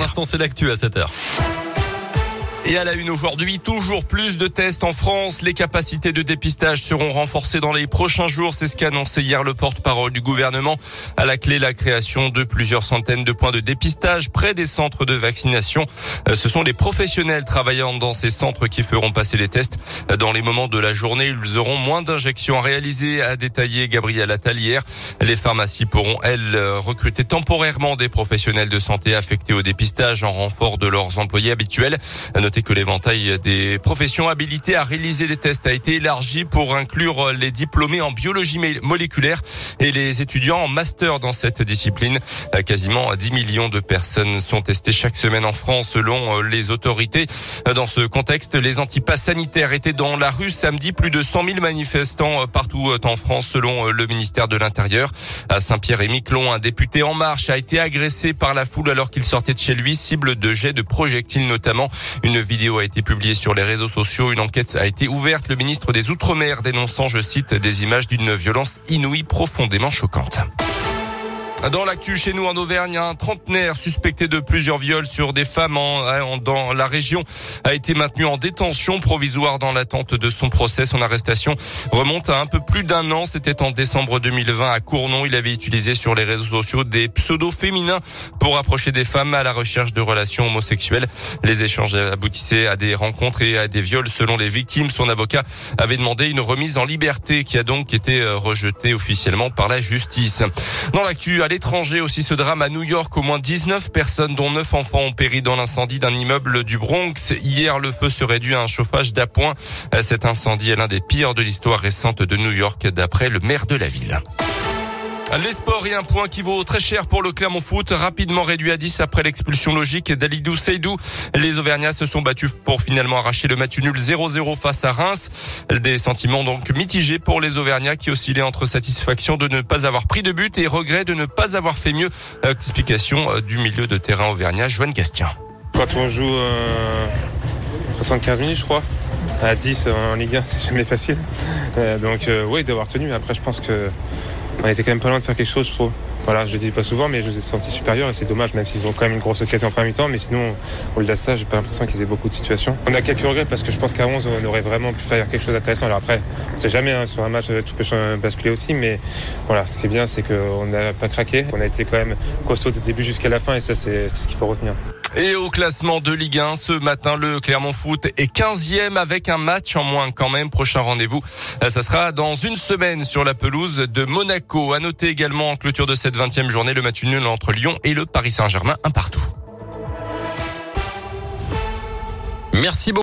L'instant, c'est l'actu à 7 heure. Et à la une aujourd'hui, toujours plus de tests en France. Les capacités de dépistage seront renforcées dans les prochains jours. C'est ce qu'a annoncé hier le porte-parole du gouvernement. À la clé, la création de plusieurs centaines de points de dépistage près des centres de vaccination. Euh, ce sont les professionnels travaillant dans ces centres qui feront passer les tests. Dans les moments de la journée, ils auront moins d'injections à réaliser, a détaillé Gabriel Attalière. Les pharmacies pourront, elles, recruter temporairement des professionnels de santé affectés au dépistage en renfort de leurs employés habituels noter que l'éventail des professions habilitées à réaliser des tests a été élargi pour inclure les diplômés en biologie moléculaire et les étudiants en master dans cette discipline. Quasiment 10 millions de personnes sont testées chaque semaine en France selon les autorités. Dans ce contexte, les antipasses sanitaires étaient dans la rue samedi. Plus de 100 000 manifestants partout en France selon le ministère de l'Intérieur. À Saint-Pierre et Miquelon, un député en marche a été agressé par la foule alors qu'il sortait de chez lui, cible de jets de projectiles notamment. Une vidéo a été publiée sur les réseaux sociaux. Une enquête a été ouverte. Le ministre des Outre-mer dénonçant, je cite, des images d'une violence inouïe profondément choquante. Dans l'actu chez nous en Auvergne, un trentenaire suspecté de plusieurs viols sur des femmes en, dans la région a été maintenu en détention provisoire dans l'attente de son procès. Son arrestation remonte à un peu plus d'un an. C'était en décembre 2020 à Cournon. Il avait utilisé sur les réseaux sociaux des pseudos féminins pour approcher des femmes à la recherche de relations homosexuelles. Les échanges aboutissaient à des rencontres et à des viols selon les victimes. Son avocat avait demandé une remise en liberté qui a donc été euh, rejetée officiellement par la justice. Dans l'actu, l'étranger aussi ce drame à New York. Au moins 19 personnes, dont 9 enfants, ont péri dans l'incendie d'un immeuble du Bronx. Hier, le feu se réduit à un chauffage d'appoint. Cet incendie est l'un des pires de l'histoire récente de New York, d'après le maire de la ville. Les sports et un point qui vaut très cher pour le Clermont Foot, rapidement réduit à 10 après l'expulsion logique d'Alidou Seydou. Les Auvergnats se sont battus pour finalement arracher le match nul 0-0 face à Reims. Des sentiments donc mitigés pour les Auvergnats qui oscillaient entre satisfaction de ne pas avoir pris de but et regret de ne pas avoir fait mieux. Explication euh, du milieu de terrain auvergnat, Joanne Gastien. Quand on joue euh, 75 minutes, je crois, à 10 en Ligue 1, c'est jamais facile. Euh, donc euh, oui, d'avoir tenu. Après, je pense que on était quand même pas loin de faire quelque chose, je trouve. Voilà, je le dis pas souvent, mais je vous ai senti supérieur et c'est dommage, même s'ils ont quand même une grosse occasion en premier temps. Mais sinon, au-delà de ça, j'ai pas l'impression qu'ils aient beaucoup de situations. On a quelques regrets parce que je pense qu'à 11, on aurait vraiment pu faire quelque chose d'intéressant. Alors après, on sait jamais, hein, sur un match, tout peut basculer aussi. Mais voilà, ce qui est bien, c'est qu'on n'a pas craqué. On a été quand même costaud du début jusqu'à la fin et ça, c'est ce qu'il faut retenir. Et au classement de Ligue 1, ce matin, le Clermont Foot est 15e avec un match en moins quand même. Prochain rendez-vous, ça sera dans une semaine sur la pelouse de Monaco. À noter également en clôture de cette 20e journée le match nul entre Lyon et le Paris Saint-Germain, un partout. Merci beaucoup.